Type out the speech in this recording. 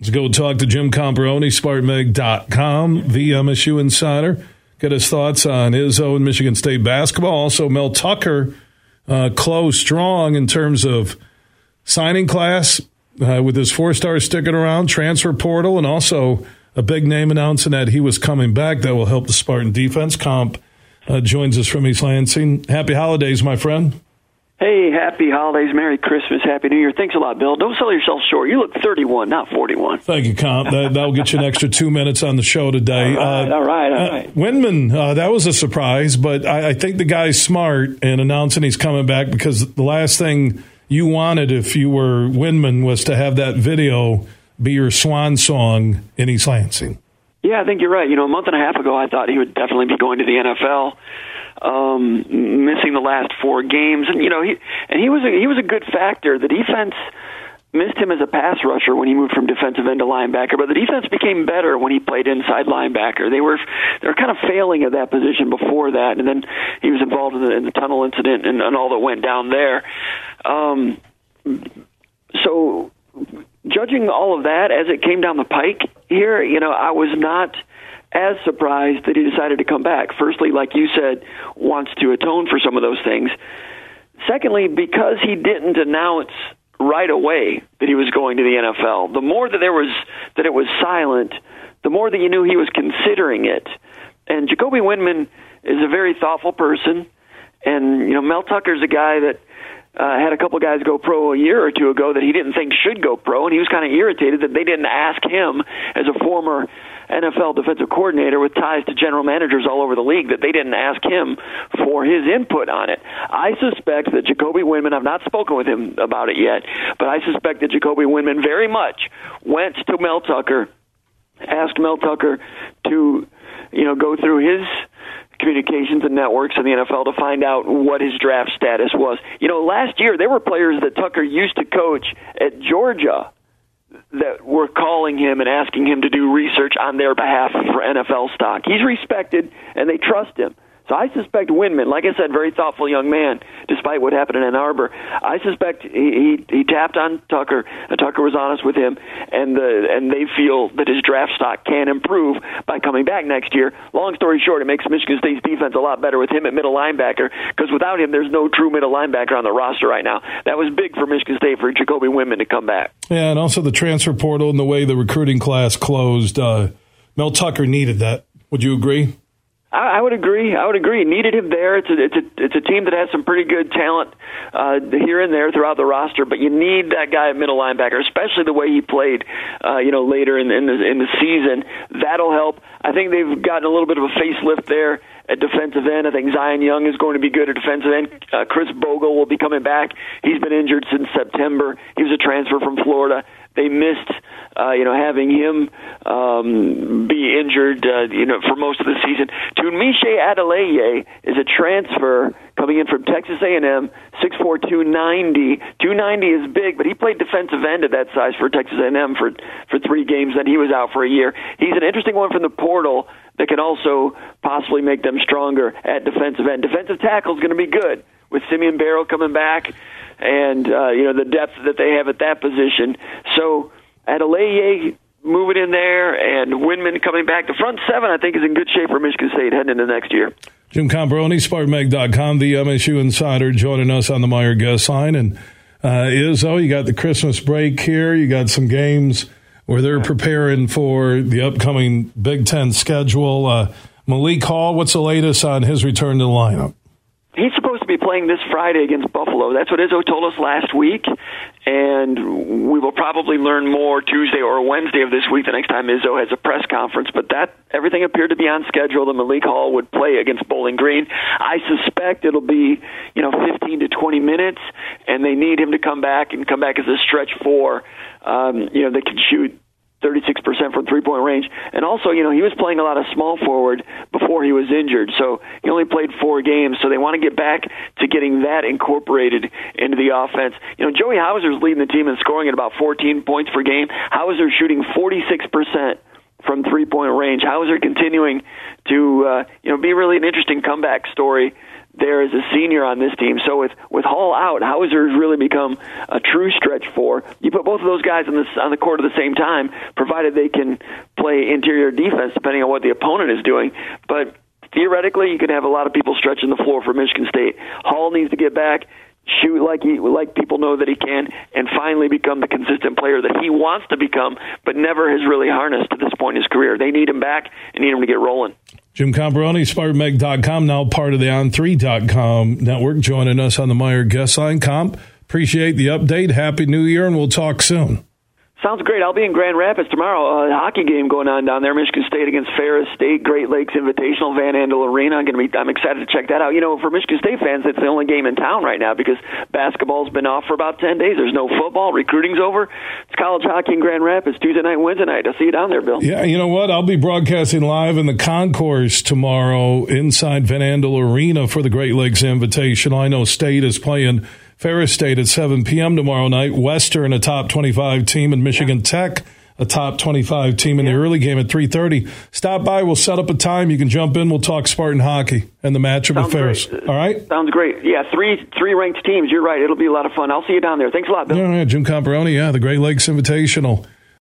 Let's go talk to Jim Comparoni, SpartanMag.com, the MSU Insider. Get his thoughts on Izzo and Michigan State basketball. Also, Mel Tucker, uh, close strong in terms of signing class uh, with his four stars sticking around, transfer portal, and also a big name announcing that he was coming back that will help the Spartan defense. Comp uh, joins us from East Lansing. Happy holidays, my friend. Hey, happy holidays, Merry Christmas, Happy New Year. Thanks a lot, Bill. Don't sell yourself short. You look 31, not 41. Thank you, Comp. That, will get you an extra two minutes on the show today. All right, uh, all right. All uh, right. Uh, uh, that was a surprise, but I, I think the guy's smart in announcing he's coming back because the last thing you wanted if you were Windmon was to have that video be your swan song in East Lansing. Yeah, I think you're right. You know, a month and a half ago, I thought he would definitely be going to the NFL um, missing the last four games, and you know he and he was a, he was a good factor. The defense missed him as a pass rusher when he moved from defensive end to linebacker, but the defense became better when he played inside linebacker. They were they were kind of failing at that position before that, and then he was involved in the, in the tunnel incident and, and all that went down there. Um, so, judging all of that as it came down the pike here, you know, I was not as surprised that he decided to come back. Firstly, like you said, wants to atone for some of those things. Secondly, because he didn't announce right away that he was going to the NFL. The more that there was that it was silent, the more that you knew he was considering it. And Jacoby Windmon is a very thoughtful person, and you know Mel Tucker's a guy that uh, had a couple guys go pro a year or two ago that he didn't think should go pro, and he was kind of irritated that they didn't ask him as a former NFL defensive coordinator with ties to general managers all over the league that they didn't ask him for his input on it. I suspect that Jacoby Windmon, I've not spoken with him about it yet, but I suspect that Jacoby Windmon very much went to Mel Tucker, asked Mel Tucker to, you know, go through his communications and networks in the NFL to find out what his draft status was. You know, last year there were players that Tucker used to coach at Georgia that were calling him and asking him to do research on their behalf for NFL stock. He's respected and they trust him. So I suspect Windmon, like I said, very thoughtful young man, despite what happened in Ann Arbor. I suspect he he, he tapped on Tucker, and Tucker was honest with him, and the and they feel that his draft stock can improve by coming back next year. Long story short, it makes Michigan State's defense a lot better with him at middle linebacker because without him, there's no true middle linebacker on the roster right now. That was big for Michigan State for Jacoby Windmon to come back. Yeah, and also the transfer portal and the way the recruiting class closed. Uh, Mel Tucker needed that. Would you agree? I, I would agree. I would agree. Needed him there. It's a it's a it's a team that has some pretty good talent uh, here and there throughout the roster, but you need that guy at middle linebacker, especially the way he played, uh, you know, later in, in the in the season. That'll help. I think they've gotten a little bit of a facelift there at defensive end. I think Zion Young is going to be good at defensive end. Uh, Khris Bogle will be coming back. He's been injured since September. He was a transfer from Florida. They missed, uh, you know, having him um, be injured, uh, you know, for most of the season. Tunmise Adeleye is a transfer coming in from Texas A&M, six four two ninety. Two ninety is big, but he played defensive end at that size for Texas A&M for for three games. Then he was out for a year. He's an interesting one from the portal that can also possibly make them stronger at defensive end. Defensive tackle is going to be good with Simeon Barrow coming back, and uh, you know the depth that they have at that position. So Adeleye moving in there and Windmon coming back. The front seven, I think, is in good shape for Michigan State heading into next year. Jim Comparoni, SpartanMag.com, the MSU Insider, joining us on the Meijer guest line. And uh, Izzo, you got the Christmas break here. You got some games where they're preparing for the upcoming Big Ten schedule. Uh, Malik Hall, what's the latest on his return to the lineup? He's supposed to be playing this Friday against Buffalo. That's what Izzo told us last week, and we will probably learn more Tuesday or Wednesday of this week. The next time Izzo has a press conference, but that everything appeared to be on schedule. The Malik Hall would play against Bowling Green. I suspect it'll be you know 15 to 20 minutes, and they need him to come back and come back as a stretch four. Um, you know, they can shoot 36% from three point range. And also, you know, he was playing a lot of small forward before he was injured. So he only played four games. So they want to get back to getting that incorporated into the offense. You know, Joey Hauser's leading the team in scoring at about 14 points per game. Hauser shooting 46% from three point range. Hauser continuing to, uh, you know, be really an interesting comeback story there as a senior on this team. So with with Hall out, Hauser's really become a true stretch four. You put both of those guys on the on the court at the same time, provided they can play interior defense, depending on what the opponent is doing. But theoretically, you could have a lot of people stretching the floor for Michigan State. Hall needs to get back shoot like he like people know that he can, and finally become the consistent player that he wants to become, but never has really harnessed to this point in his career. They need him back and need him to get rolling. Jim Comparoni, SpartanMag.com, now part of the On3.com network, joining us on the Meijer guest line. Comp, appreciate the update. Happy New Year, and we'll talk soon. Sounds great. I'll be in Grand Rapids tomorrow. A hockey game going on down there. Michigan State against Ferris State, Great Lakes Invitational, Van Andel Arena. I'm going to be. I'm excited to check that out. You know, for Michigan State fans, it's the only game in town right now because basketball's been off for about ten days. There's no football. Recruiting's over. It's college hockey in Grand Rapids Tuesday night, Wednesday night. I'll see you down there, Bill. Yeah, you know what? I'll be broadcasting live in the concourse tomorrow inside Van Andel Arena for the Great Lakes Invitational. I know State is playing Ferris State at 7 p.m. tomorrow night. Western, a top 25 team, and Michigan yeah. Tech, a top 25 team in yeah. the early game at 3.30. Stop by. We'll set up a time. You can jump in. We'll talk Spartan hockey and the matchup Sounds with Ferris. Great. All right? Sounds great. Yeah, three three ranked teams. You're right. It'll be a lot of fun. I'll see you down there. Thanks a lot, Bill. Yeah, Jim Comparoni, yeah, the Great Lakes Invitational.